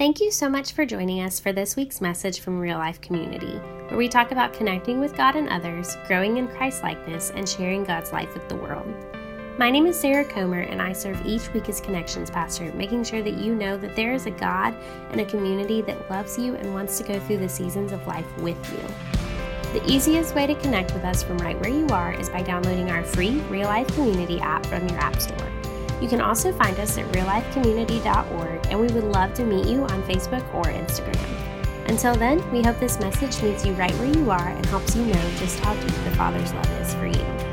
Thank you so much for joining us for this week's message from Real Life Community, where we talk about connecting with God and others, growing in Christ likeness, and sharing God's life with the world. My name is Sarah Comer, and I serve each week as Connections Pastor, making sure that you know that there is a God and a community that loves you and wants to go through the seasons of life with you. The easiest way to connect with us from right where you are is by downloading our free Real Life Community app from your App Store. You can also find us at reallifecommunity.org, and we would love to meet you on Facebook or Instagram. Until then, we hope this message meets you right where you are and helps you know just how deep the Father's love is for you.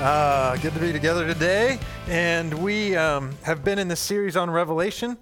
Uh, good to be together today. And we um, have been in this series on Revelation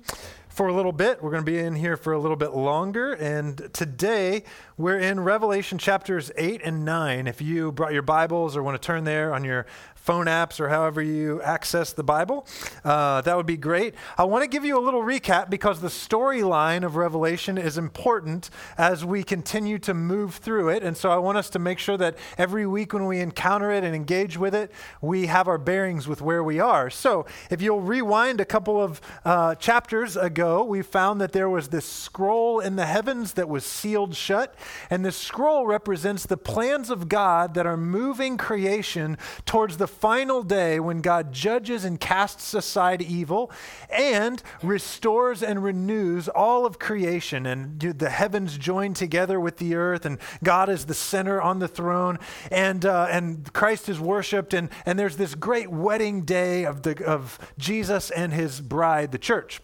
for a little bit. We're going to be in here for a little bit longer. And today we're in Revelation chapters 8 and 9. If you brought your Bibles or want to turn there on your phone apps or however you access the Bible. Uh, that would be great. I want to give you a little recap because the storyline of Revelation is important as we continue to move through it. And so I want us to make sure that every week when we encounter it and engage with it, we have our bearings with where we are. So if you'll rewind a couple of uh, chapters ago, we found that there was this scroll in the heavens that was sealed shut. And this scroll represents the plans of God that are moving creation towards the final day when God judges and casts aside evil and restores and renews all of creation. And the heavens join together with the earth, and God is the center on the throne, and, uh, and Christ is worshiped. And, and there's this great wedding day of, the, of Jesus and his bride, the church.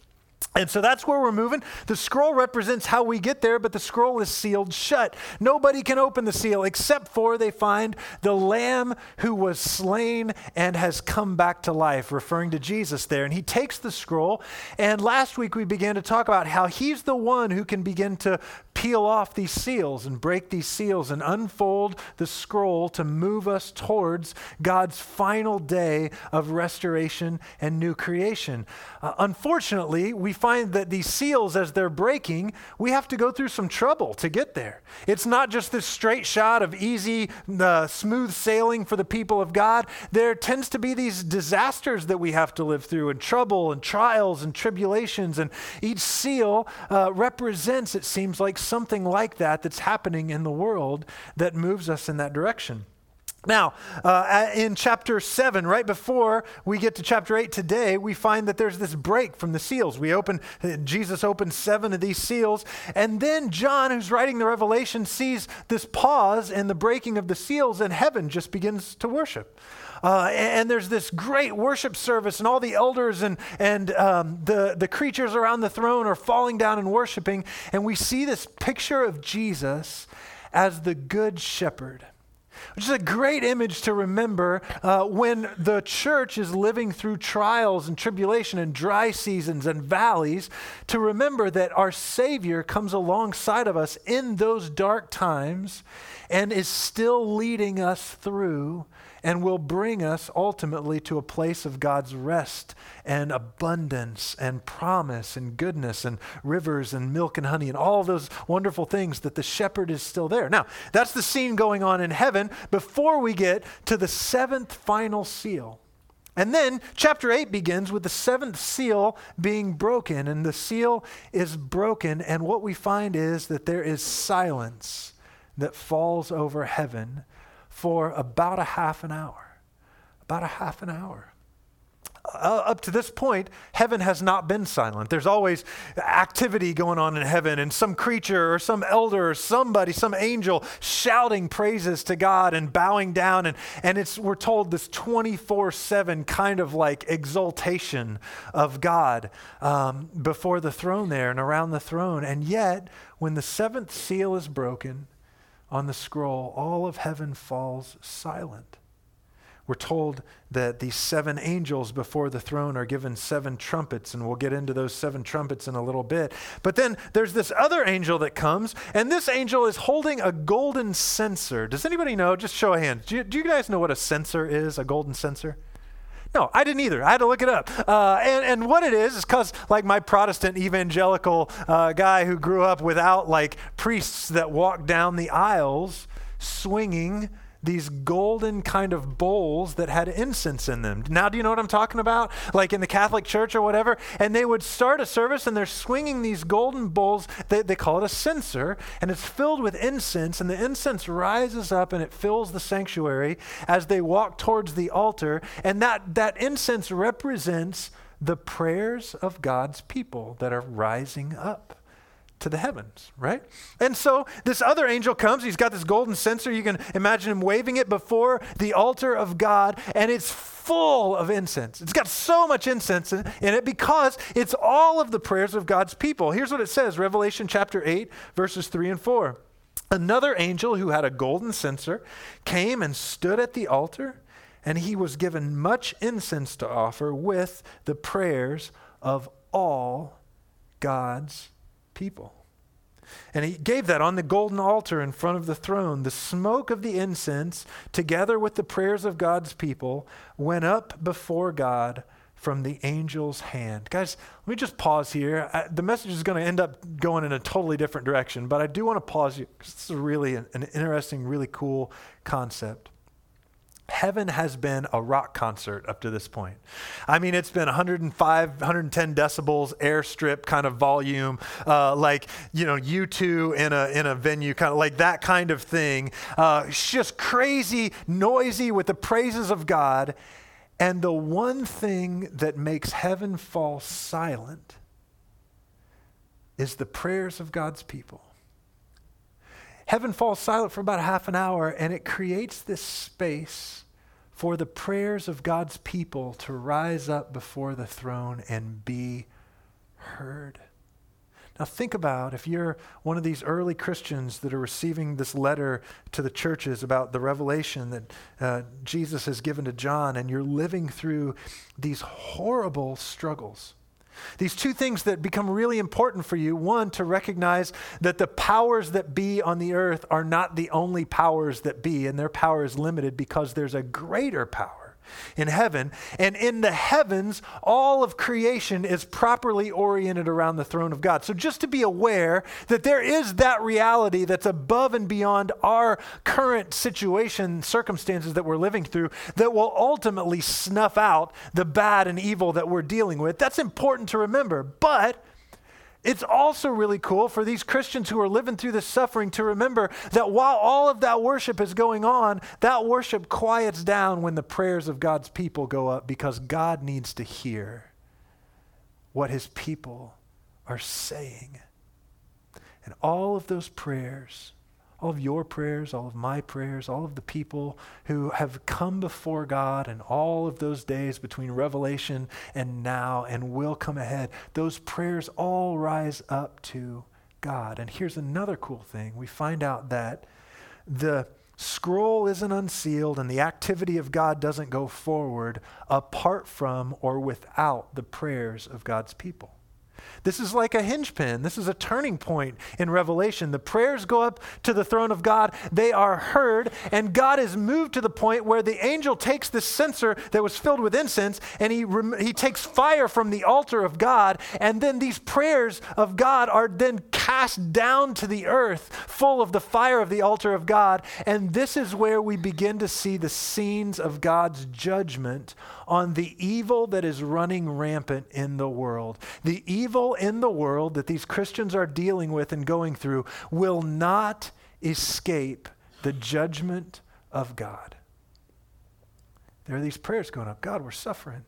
And so that's where we're moving. The scroll represents how we get there, but the scroll is sealed shut. Nobody can open the seal except for they find the Lamb who was slain and has come back to life, referring to Jesus there. And he takes the scroll. And last week we began to talk about how he's the one who can begin to peel off these seals and break these seals and unfold the scroll to move us towards God's final day of restoration and new creation. Uh, unfortunately, we find that these seals, as they're breaking, we have to go through some trouble to get there. It's not just this straight shot of easy, uh, smooth sailing for the people of God. There tends to be these disasters that we have to live through, and trouble, and trials, and tribulations. And each seal uh, represents, it seems like, something like that that's happening in the world that moves us in that direction. Now, uh, in chapter 7, right before we get to chapter 8 today, we find that there's this break from the seals. We open, Jesus opens seven of these seals, and then John, who's writing the Revelation, sees this pause in the breaking of the seals, and heaven just begins to worship. Uh, and, there's this great worship service, and all the elders and, and um, the, the creatures around the throne are falling down and worshiping. And we see this picture of Jesus as the good shepherd which is a great image to remember uh, when the church is living through trials and tribulation and dry seasons and valleys, to remember that our Savior comes alongside of us in those dark times and is still leading us through and will bring us ultimately to a place of God's rest and abundance and promise and goodness and rivers and milk and honey and all those wonderful things that the shepherd is still there. Now, that's the scene going on in heaven before we get to the seventh final seal. And then chapter 8 begins with the seventh seal being broken, and the seal is broken, and what we find is that there is silence that falls over heaven for about a half an hour. About a half an hour. Uh, up to this point, heaven has not been silent. There's always activity going on in heaven, and some creature or some elder or somebody, some angel shouting praises to God and bowing down. And, and it's, we're told, this 24 7 kind of like exaltation of God um, before the throne there and around the throne. And yet, when the seventh seal is broken, on the scroll, all of heaven falls silent. We're told that these seven angels before the throne are given seven trumpets, and we'll get into those seven trumpets in a little bit. But then there's this other angel that comes, and this angel is holding a golden censer. Does anybody know? Just show a hand. Do you, do you guys know what a censer is, a golden censer? No, I didn't either. I had to look it up. Uh, and, and what it is is because, like my Protestant evangelical uh, guy who grew up without like priests that walked down the aisles swinging these golden kind of bowls that had incense in them. Now, do you know what I'm talking about? Like in the Catholic Church or whatever. And they would start a service and they're swinging these golden bowls. They, they call it a censer, and it's filled with incense. And the incense rises up and it fills the sanctuary as they walk towards the altar. And that, that incense represents the prayers of God's people that are rising up to the heavens, right? And so this other angel comes. He's got this golden censer. You can imagine him waving it before the altar of God, and it's full of incense. It's got so much incense in it because it's all of the prayers of God's people. Here's what it says Revelation chapter 8, verses 3 and 4. Another angel who had a golden censer came and stood at the altar, and he was given much incense to offer with the prayers of all God's people. And he gave that on the golden altar in front of the throne. The smoke of the incense, together with the prayers of God's people, went up before God from the angel's hand. Guys, let me just pause here. I, the message is going to end up going in a totally different direction, but I do want to pause you because this is really an, an interesting, really cool concept heaven has been a rock concert up to this point. I mean, it's been 105, 110 decibels, airstrip kind of volume, uh, like, you know, U2 in a, in a venue, kind of like that kind of thing. Uh, just crazy, noisy with the praises of God. And the one thing that makes heaven fall silent is the prayers of God's people. Heaven falls silent for about a half an hour, and it creates this space for the prayers of God's people to rise up before the throne and be heard. Now, think about if you're one of these early Christians that are receiving this letter to the churches about the revelation that uh, Jesus has given to John, and you're living through these horrible struggles these two things that become really important for you one, to recognize that the powers that be on the earth are not the only powers that be, and their power is limited because there's a greater power in heaven. And in the heavens, all of creation is properly oriented around the throne of God. So just to be aware that there is that reality that's above and beyond our current situation, circumstances that we're living through, that will ultimately snuff out the bad and evil that we're dealing with. That's important to remember. But it's also really cool for these Christians who are living through this suffering to remember that while all of that worship is going on, that worship quiets down when the prayers of God's people go up because God needs to hear what his people are saying. And all of those prayers all of your prayers, all of my prayers, all of the people who have come before God and all of those days between Revelation and now and will come ahead, those prayers all rise up to God. And here's another cool thing we find out that the scroll isn't unsealed and the activity of God doesn't go forward apart from or without the prayers of God's people. This is like a hinge pin. This is a turning point in Revelation. The prayers go up to the throne of God, they are heard, and God is moved to the point where the angel takes this censer that was filled with incense and he, he takes fire from the altar of God, and then these prayers of God are then cast down to the earth, full of the fire of the altar of God. And this is where we begin to see the scenes of God's judgment on the evil that is running rampant in the world. The evil in the world that these Christians are dealing with and going through will not escape the judgment of God. There are these prayers going up God, we're suffering.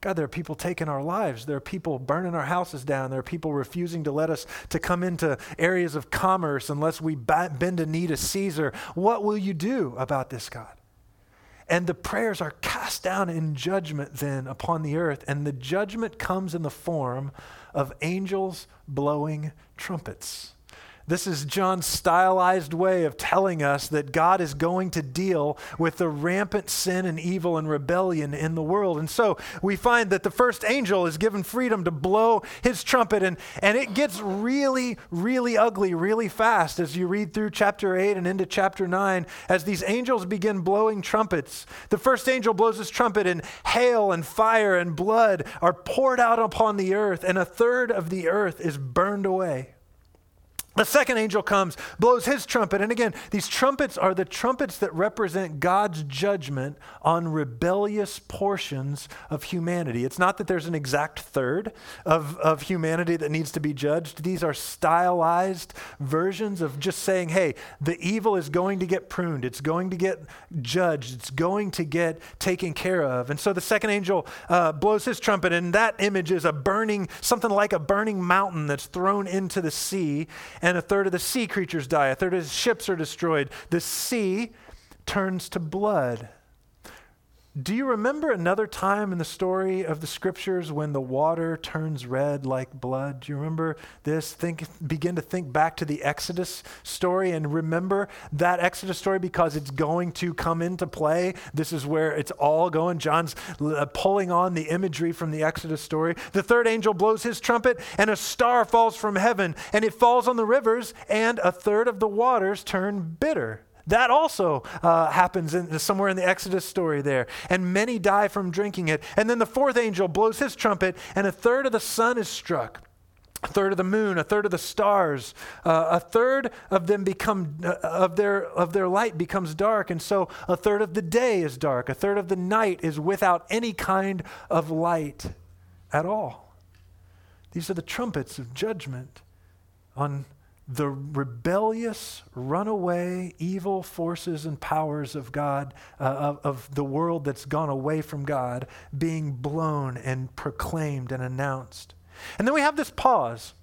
God, there are people taking our lives. There are people burning our houses down. There are people refusing to let us to come into areas of commerce unless we bend a knee to Caesar. What will you do about this, God? And the prayers are cast down in judgment then upon the earth. And the judgment comes in the form of angels blowing trumpets. This is John's stylized way of telling us that God is going to deal with the rampant sin and evil and rebellion in the world. And so we find that the first angel is given freedom to blow his trumpet, and, and it gets really, really ugly really fast as you read through chapter 8 and into chapter 9 as these angels begin blowing trumpets. The first angel blows his trumpet, and hail and fire and blood are poured out upon the earth, and a third of the earth is burned away. The second angel comes, blows his trumpet. And again, these trumpets are the trumpets that represent God's judgment on rebellious portions of humanity. It's not that there's an exact third of, of humanity that needs to be judged. These are stylized versions of just saying, hey, the evil is going to get pruned, it's going to get judged, it's going to get taken care of. And so the second angel uh, blows his trumpet, and that image is a burning, something like a burning mountain that's thrown into the sea and a third of the sea creatures die, a third of the ships are destroyed. The sea turns to blood. Do you remember another time in the story of the scriptures when the water turns red like blood? Do you remember this? Think, begin to think back to the Exodus story and remember that Exodus story because it's going to come into play. This is where it's all going. John's uh, pulling on the imagery from the Exodus story. The third angel blows his trumpet, and a star falls from heaven, and it falls on the rivers, and a third of the waters turn bitter. That also uh, happens in, somewhere in the Exodus story there. And many die from drinking it. And then the fourth angel blows his trumpet, and a third of the sun is struck a third of the moon, a third of the stars, uh, a third of them become uh, of their of their light becomes dark, and so a third of the day is dark, a third of the night is without any kind of light at all. These are the trumpets of judgment on the rebellious, runaway, evil forces and powers of God, uh, of, of the world that's gone away from God, being blown and proclaimed and announced. And then we have this pause.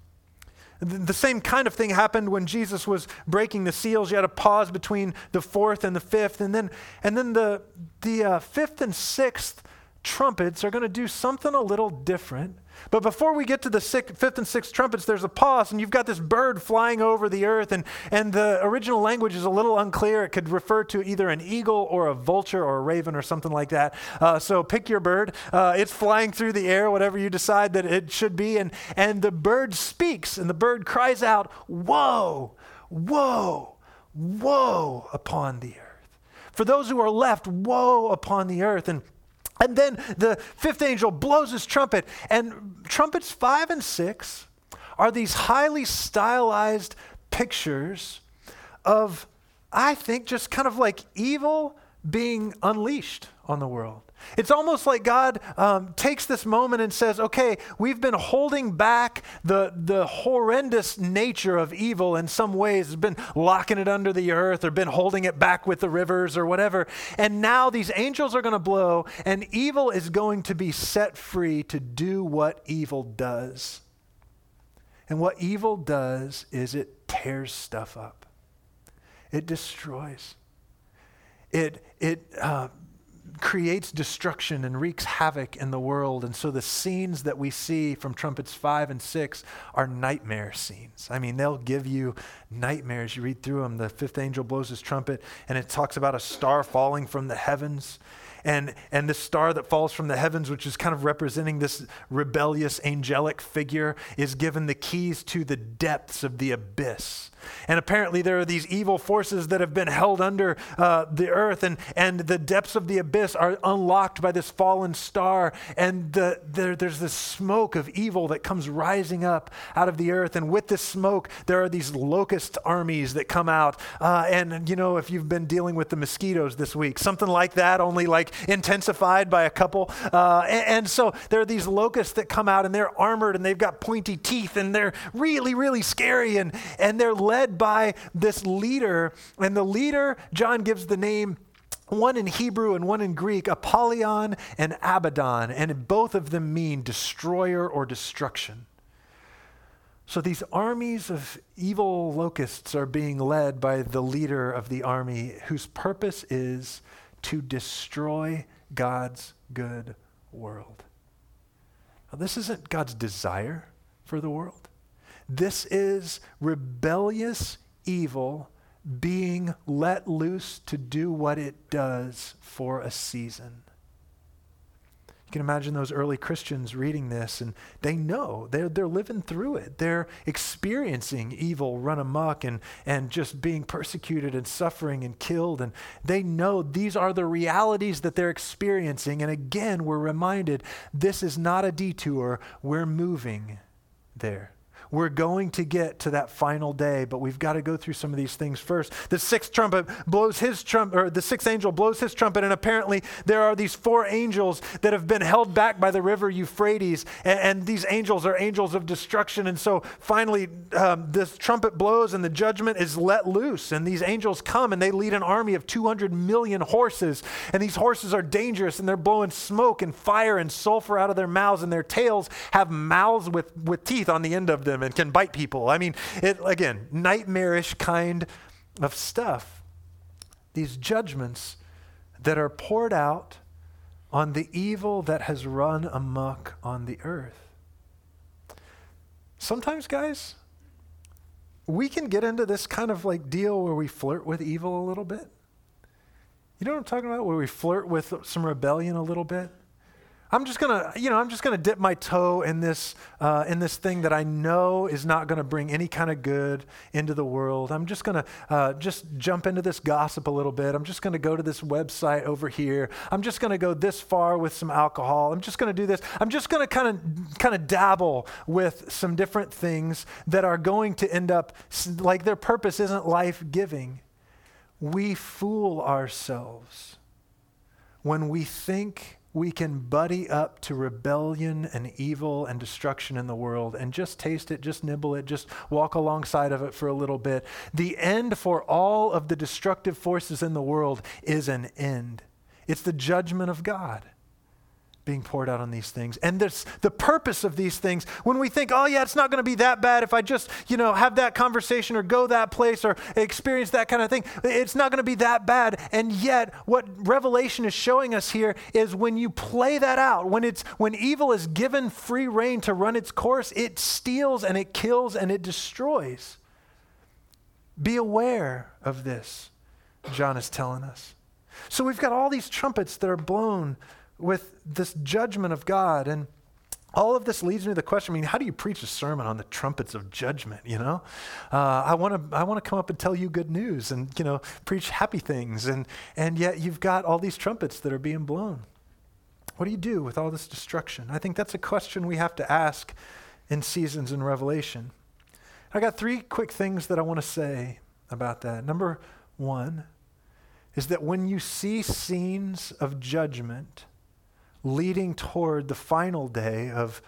The same kind of thing happened when Jesus was breaking the seals. You had a pause between the fourth and the fifth, and then, and then the, the uh, fifth and sixth trumpets are going to do something a little different. But before we get to the sixth, fifth and sixth trumpets, there's a pause, and you've got this bird flying over the earth, and, and the original language is a little unclear. It could refer to either an eagle or a vulture or a raven or something like that. Uh, so pick your bird. Uh, it's flying through the air, whatever you decide that it should be, and, and the bird speaks, and the bird cries out, Woe, woe, woe upon the earth. For those who are left, woe upon the earth. And and then the fifth angel blows his trumpet, and trumpets five and six are these highly stylized pictures of, I think, just kind of like evil being unleashed on the world. It's almost like God um, takes this moment and says, okay, we've been holding back the, the horrendous nature of evil in some ways, has been locking it under the earth or been holding it back with the rivers or whatever. And now these angels are going to blow, and evil is going to be set free to do what evil does. And what evil does is it tears stuff up, it destroys. It, it uh, creates destruction and wreaks havoc in the world. And so the scenes that we see from trumpets five and six are nightmare scenes. I mean, they'll give you nightmares. You read through them. The fifth angel blows his trumpet, and it talks about a star falling from the heavens. And, and the star that falls from the heavens, which is kind of representing this rebellious angelic figure, is given the keys to the depths of the abyss. And apparently, there are these evil forces that have been held under uh, the earth, and, and the depths of the abyss are unlocked by this fallen star. And the, there, there's this smoke of evil that comes rising up out of the earth. And with this smoke, there are these locust armies that come out. Uh, and, you know, if you've been dealing with the mosquitoes this week, something like that, only like intensified by a couple. Uh, and, and so there are these locusts that come out, and they're armored, and they've got pointy teeth, and they're really, really scary. And, and they're led led by this leader. And the leader, John gives the name one in Hebrew and one in Greek, Apollyon and Abaddon, and both of them mean destroyer or destruction. So these armies of evil locusts are being led by the leader of the army, whose purpose is to destroy God's good world. Now, this isn't God's desire for the world. This is rebellious evil being let loose to do what it does for a season. You can imagine those early Christians reading this, and they know they're, they're living through it. They're experiencing evil run amok and, and just being persecuted and suffering and killed. And they know these are the realities that they're experiencing. And again, we're reminded this is not a detour, we're moving there. We're going to get to that final day, but we've got to go through some of these things first. The sixth trumpet blows his trumpet, or the sixth angel blows his trumpet, and apparently there are these four angels that have been held back by the river Euphrates, and, and these angels are angels of destruction. And so finally, um, this trumpet blows, and the judgment is let loose, and these angels come and they lead an army of 200 million horses, and these horses are dangerous, and they're blowing smoke and fire and sulfur out of their mouths, and their tails have mouths with, with teeth on the end of them them and can bite people. I mean, it, again, nightmarish kind of stuff. These judgments that are poured out on the evil that has run amuck on the earth. Sometimes, guys, we can get into this kind of like deal where we flirt with evil a little bit. You know what I'm talking about? Where we flirt with some rebellion a little bit. I'm just gonna, you know, I'm just gonna dip my toe in this, uh, in this thing that I know is not gonna bring any kind of good into the world. I'm just gonna uh, just jump into this gossip a little bit. I'm just gonna go to this website over here. I'm just gonna go this far with some alcohol. I'm just gonna do this. I'm just gonna kind of, kind of dabble with some different things that are going to end up like their purpose isn't life giving. We fool ourselves when we think we can buddy up to rebellion and evil and destruction in the world and just taste it, just nibble it, just walk alongside of it for a little bit. The end for all of the destructive forces in the world is an end. It's the judgment of God being poured out on these things. And this, the purpose of these things, when we think, oh, yeah, it's not going to be that bad if I just, you know, have that conversation or go that place or experience that kind of thing, it's not going to be that bad. And yet, what Revelation is showing us here is when you play that out, when, it's, when evil is given free reign to run its course, it steals and it kills and it destroys. Be aware of this, John is telling us. So we've got all these trumpets that are blown with this judgment of God. And all of this leads me to the question I mean, how do you preach a sermon on the trumpets of judgment? You know, uh, I want to I want to come up and tell you good news and you know preach happy things, and and yet you've got all these trumpets that are being blown. What do you do with all this destruction? I think that's a question we have to ask in seasons in Revelation. I got three quick things that I want to say about that. Number one is that when you see scenes of judgment leading toward the final day of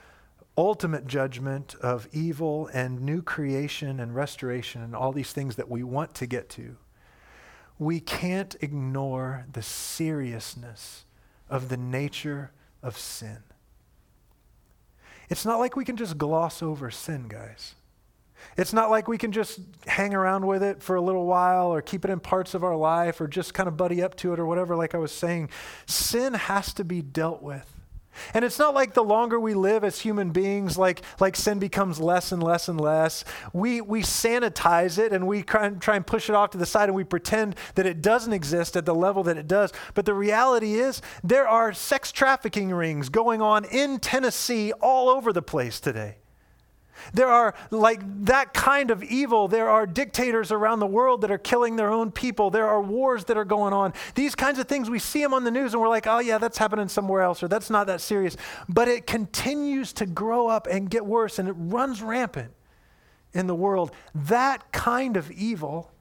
ultimate judgment of evil and new creation and restoration and all these things that we want to get to, we can't ignore the seriousness of the nature of sin. It's not like we can just gloss over sin, guys. It's not like we can just hang around with it for a little while or keep it in parts of our life or just kind of buddy up to it or whatever, like I was saying. Sin has to be dealt with. And it's not like the longer we live as human beings, like, like sin becomes less and less and less. We, we sanitize it and we try and, try and push it off to the side and we pretend that it doesn't exist at the level that it does. But the reality is, there are sex trafficking rings going on in Tennessee all over the place today. There are, like that kind of evil, there are dictators around the world that are killing their own people. There are wars that are going on. These kinds of things, we see them on the news and we're like, oh, yeah, that's happening somewhere else, or that's not that serious. But it continues to grow up and get worse, and it runs rampant in the world. That kind of evil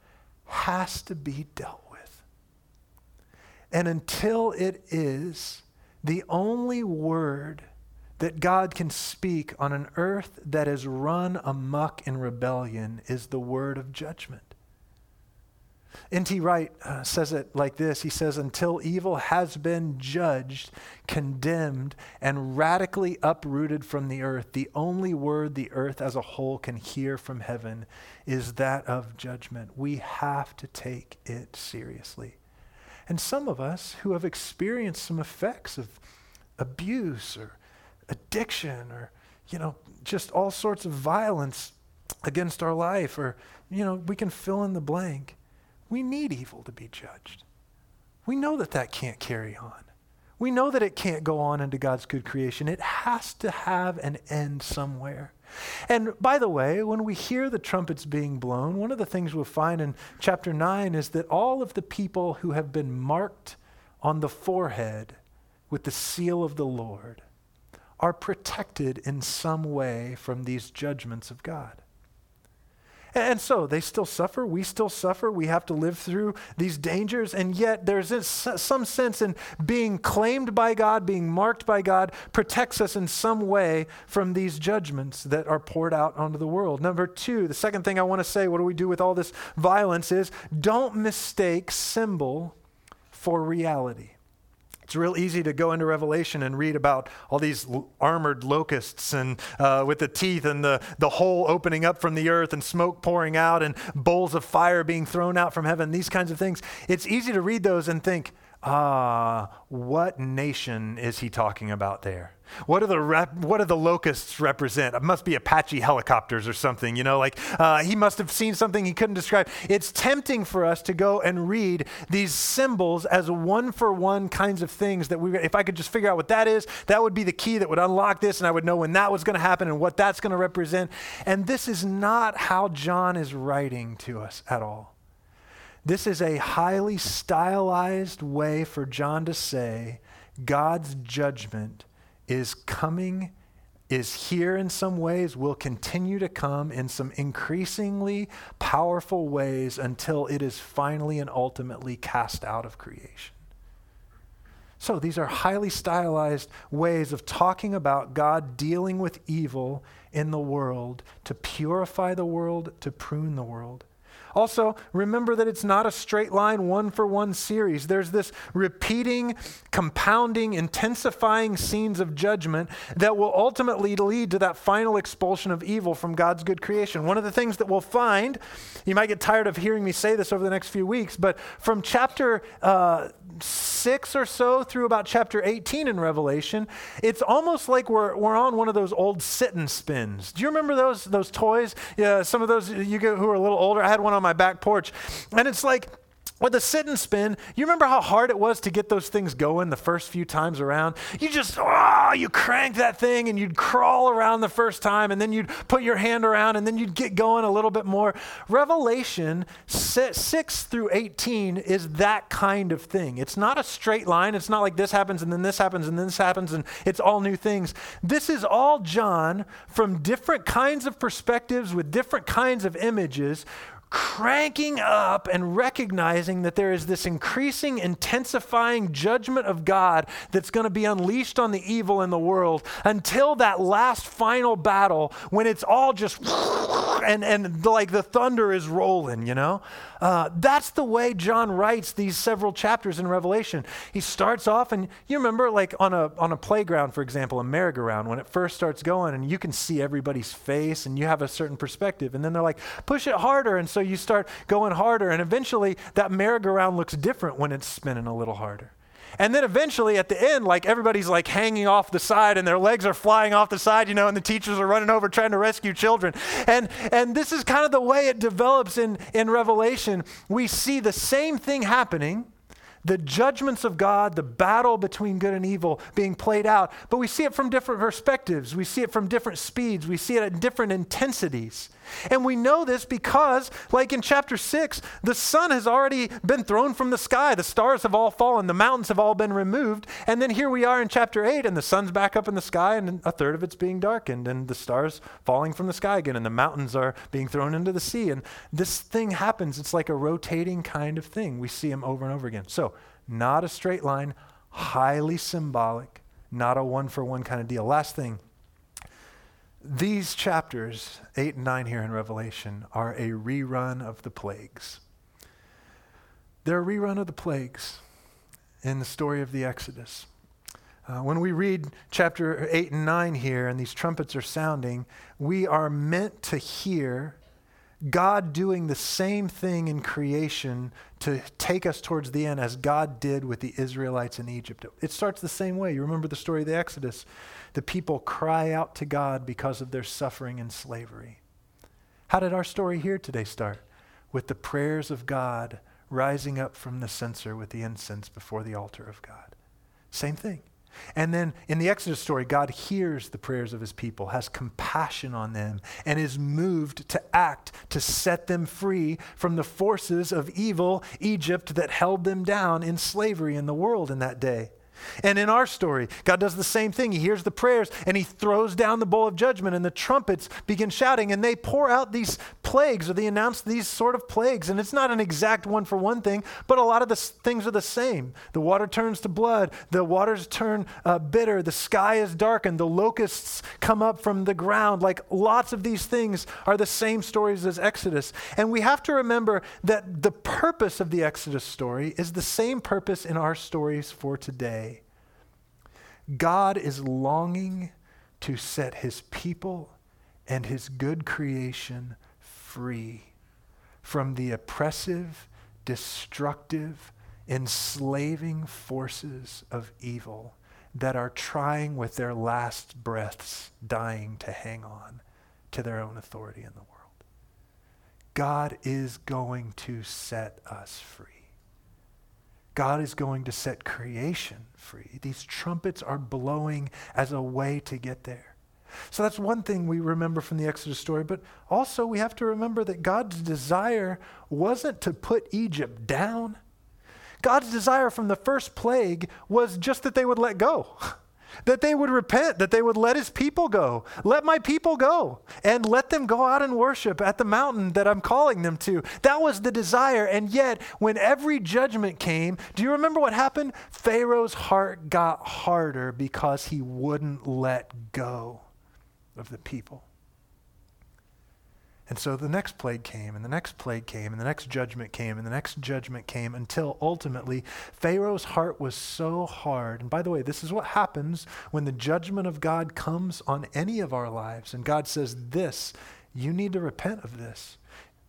has to be dealt with. And until it is, the only word that God can speak on an earth that is run amuck in rebellion is the word of judgment. N.T. Wright uh, says it like this He says, Until evil has been judged, condemned, and radically uprooted from the earth, the only word the earth as a whole can hear from heaven is that of judgment. We have to take it seriously. And some of us who have experienced some effects of abuse or addiction or, you know, just all sorts of violence, against our life, or, you know, we can fill in the blank. We need evil to be judged. We know that that can't carry on. We know that it can't go on into God's good creation. It has to have an end somewhere. And by the way, when we hear the trumpets being blown, one of the things we'll find in chapter 9 is that all of the people who have been marked on the forehead with the seal of the Lord are protected in some way from these judgments of God. And so they still suffer. We still suffer. We have to live through these dangers. And yet, there's some sense in being claimed by God, being marked by God, protects us in some way from these judgments that are poured out onto the world. Number two, the second thing I want to say, what do we do with all this violence, is don't mistake symbol for reality. It's real easy to go into Revelation and read about all these armored locusts and uh, with the teeth and the, the hole opening up from the earth and smoke pouring out and bowls of fire being thrown out from heaven, these kinds of things. It's easy to read those and think, ah, what nation is he talking about there? What do the rep- what do the locusts represent? It must be Apache helicopters or something, you know. Like uh, he must have seen something he couldn't describe. It's tempting for us to go and read these symbols as one for one kinds of things that we. If I could just figure out what that is, that would be the key that would unlock this, and I would know when that was going to happen and what that's going to represent. And this is not how John is writing to us at all. This is a highly stylized way for John to say God's judgment is coming, is here in some ways, will continue to come in some increasingly powerful ways until it is finally and ultimately cast out of creation. So these are highly stylized ways of talking about God dealing with evil in the world to purify the world, to prune the world. Also, remember that it's not a straight line, one for one series. There's this repeating, compounding, intensifying scenes of judgment that will ultimately lead to that final expulsion of evil from God's good creation. One of the things that we'll find, you might get tired of hearing me say this over the next few weeks, but from chapter uh, 6 or so through about chapter 18 in Revelation, it's almost like we're, we're on one of those old sit and spins. Do you remember those, those toys? Yeah, some of those you who are a little older. I had one on my back porch. And it's like, with a sit and spin, you remember how hard it was to get those things going the first few times around? You just, oh, you crank that thing and you'd crawl around the first time and then you'd put your hand around and then you'd get going a little bit more. Revelation 6 through 18 is that kind of thing. It's not a straight line. It's not like this happens and then this happens and then this happens and it's all new things. This is all John from different kinds of perspectives with different kinds of images cranking up and recognizing that there is this increasing, intensifying judgment of God that's going to be unleashed on the evil in the world until that last final battle when it's all just and, and like the thunder is rolling, you know? Uh, that's the way John writes these several chapters in Revelation. He starts off, and you remember, like on a, on a playground, for example, a merry-go-round, when it first starts going, and you can see everybody's face and you have a certain perspective. And then they're like, push it harder. And so you start going harder. And eventually, that merry-go-round looks different when it's spinning a little harder. And then eventually at the end, like everybody's like hanging off the side and their legs are flying off the side, you know, and the teachers are running over trying to rescue children. And and this is kind of the way it develops in, in Revelation. We see the same thing happening the judgments of God, the battle between good and evil being played out, but we see it from different perspectives. We see it from different speeds. We see it at different intensities. And we know this because, like in chapter 6, the sun has already been thrown from the sky. The stars have all fallen. The mountains have all been removed. And then here we are in chapter 8, and the sun's back up in the sky, and a third of it's being darkened, and the stars falling from the sky again, and the mountains are being thrown into the sea. And this thing happens. It's like a rotating kind of thing. We see them over and over again. So, not a straight line, highly symbolic, not a one for one kind of deal. Last thing these chapters, 8 and 9 here in Revelation, are a rerun of the plagues. They're a rerun of the plagues in the story of the Exodus. Uh, when we read chapter 8 and 9 here, and these trumpets are sounding, we are meant to hear God doing the same thing in creation to take us towards the end as God did with the Israelites in Egypt. It starts the same way. You remember the story of the Exodus. The people cry out to God because of their suffering and slavery. How did our story here today start? With the prayers of God rising up from the censer with the incense before the altar of God. Same thing. And then in the Exodus story, God hears the prayers of his people, has compassion on them, and is moved to act to set them free from the forces of evil Egypt that held them down in slavery in the world in that day. And in our story, God does the same thing. He hears the prayers and he throws down the bowl of judgment, and the trumpets begin shouting, and they pour out these plagues, or they announce these sort of plagues. And it's not an exact one for one thing, but a lot of the things are the same. The water turns to blood, the waters turn uh, bitter, the sky is darkened, the locusts come up from the ground. Like lots of these things are the same stories as Exodus. And we have to remember that the purpose of the Exodus story is the same purpose in our stories for today. God is longing to set his people and his good creation free from the oppressive, destructive, enslaving forces of evil that are trying with their last breaths, dying to hang on to their own authority in the world. God is going to set us free. God is going to set creation free. These trumpets are blowing as a way to get there. So that's one thing we remember from the Exodus story, but also we have to remember that God's desire wasn't to put Egypt down. God's desire from the first plague was just that they would let go. that they would repent, that they would let his people go. Let my people go and let them go out and worship at the mountain that I'm calling them to. That was the desire. And yet, when every judgment came, do you remember what happened? Pharaoh's heart got harder because he wouldn't let go of the people. And so the next plague came, and the next plague came, and the next judgment came, and the next judgment came until ultimately Pharaoh's heart was so hard. And by the way, this is what happens when the judgment of God comes on any of our lives. And God says, This, you need to repent of this.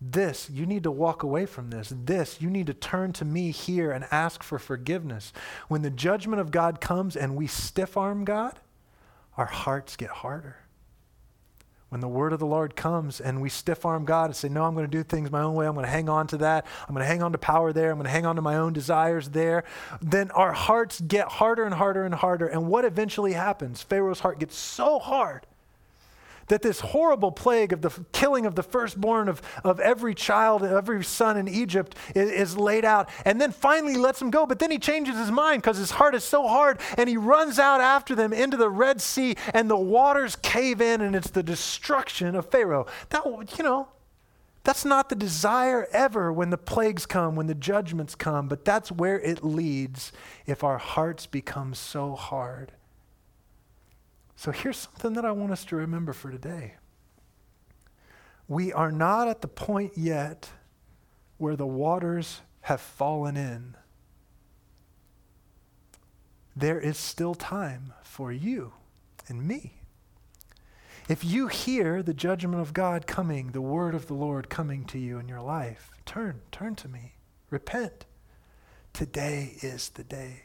This, you need to walk away from this. This, you need to turn to me here and ask for forgiveness. When the judgment of God comes and we stiff arm God, our hearts get harder when the word of the Lord comes and we stiff arm God and say, No, I'm going to do things my own way, I'm going to hang on to that, I'm going to hang on to power there, I'm going to hang on to my own desires there, then our hearts get harder and harder and harder. And what eventually happens? Pharaoh's heart gets so hard that this horrible plague of the killing of the firstborn of, of every child, and every son in Egypt is, is laid out. And then finally lets them go. But then he changes his mind because his heart is so hard and he runs out after them into the Red Sea and the waters cave in and it's the destruction of Pharaoh. That, you know, that's not the desire ever when the plagues come, when the judgments come, but that's where it leads if our hearts become so hard. So here's something that I want us to remember for today. We are not at the point yet where the waters have fallen in. There is still time for you and me. If you hear the judgment of God coming, the word of the Lord coming to you in your life, turn, turn to me. Repent. Today is the day.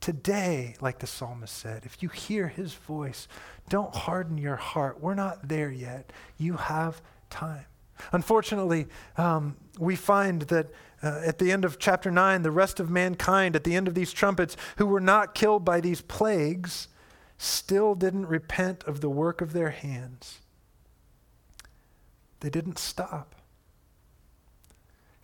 Today, like the psalmist said, if you hear his voice, don't harden your heart. We're not there yet. You have time. Unfortunately, um, we find that uh, at the end of chapter 9, the rest of mankind, at the end of these trumpets, who were not killed by these plagues, still didn't repent of the work of their hands. They didn't stop.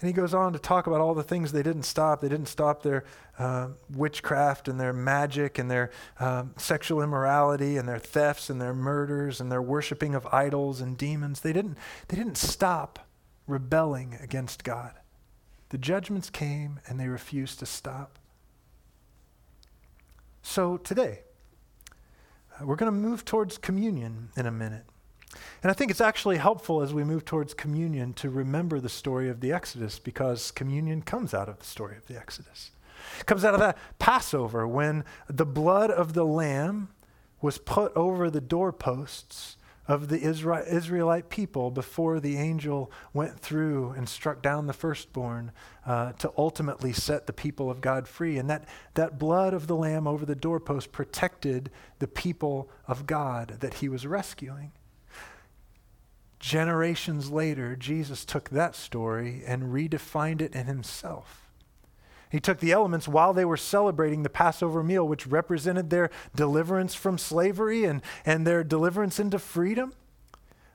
And he goes on to talk about all the things they didn't stop. They didn't stop their uh, witchcraft and their magic and their um, sexual immorality and their thefts and their murders and their worshiping of idols and demons. They didn't, they didn't stop rebelling against God. The judgments came and they refused to stop. So today, uh, we're going to move towards communion in a minute. And I think it's actually helpful as we move towards communion to remember the story of the Exodus because communion comes out of the story of the Exodus. It comes out of that Passover when the blood of the lamb was put over the doorposts of the Israelite people before the angel went through and struck down the firstborn uh, to ultimately set the people of God free. And that, that blood of the lamb over the doorpost protected the people of God that he was rescuing. Generations later, Jesus took that story and redefined it in himself. He took the elements while they were celebrating the Passover meal, which represented their deliverance from slavery and, and their deliverance into freedom.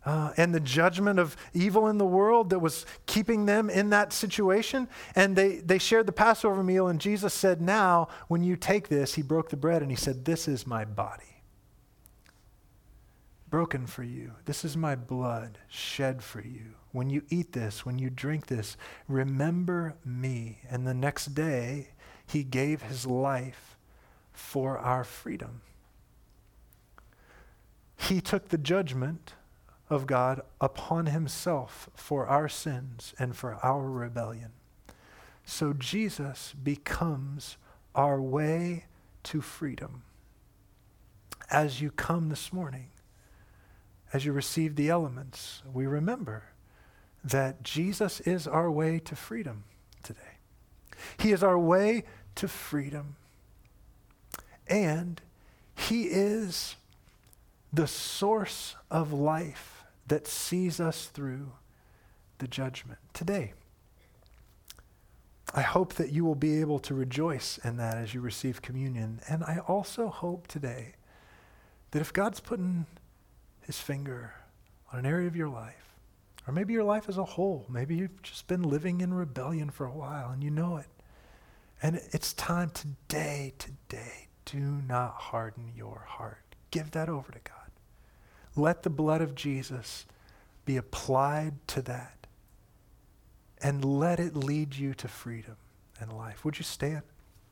Uh, and the judgment of evil in the world that was keeping them in that situation. And they, they shared the Passover meal, and Jesus said, Now, when you take this, he broke the bread and he said, This is my body broken for you. This is my blood shed for you. When you eat this, when you drink this, remember me. And the next day, he gave his life for our freedom. He took the judgment of God upon himself for our sins and for our rebellion. So Jesus becomes our way to freedom. As you come this morning, as you receive the elements, we remember that Jesus is our way to freedom today. He is our way to freedom. And He is the source of life that sees us through the judgment. Today, I hope that you will be able to rejoice in that as you receive communion. And I also hope today that if God's putting his finger on an area of your life, or maybe your life as a whole. Maybe you've just been living in rebellion for a while and you know it. And it's time today, today, do not harden your heart. Give that over to God. Let the blood of Jesus be applied to that. And let it lead you to freedom and life. Would you stand?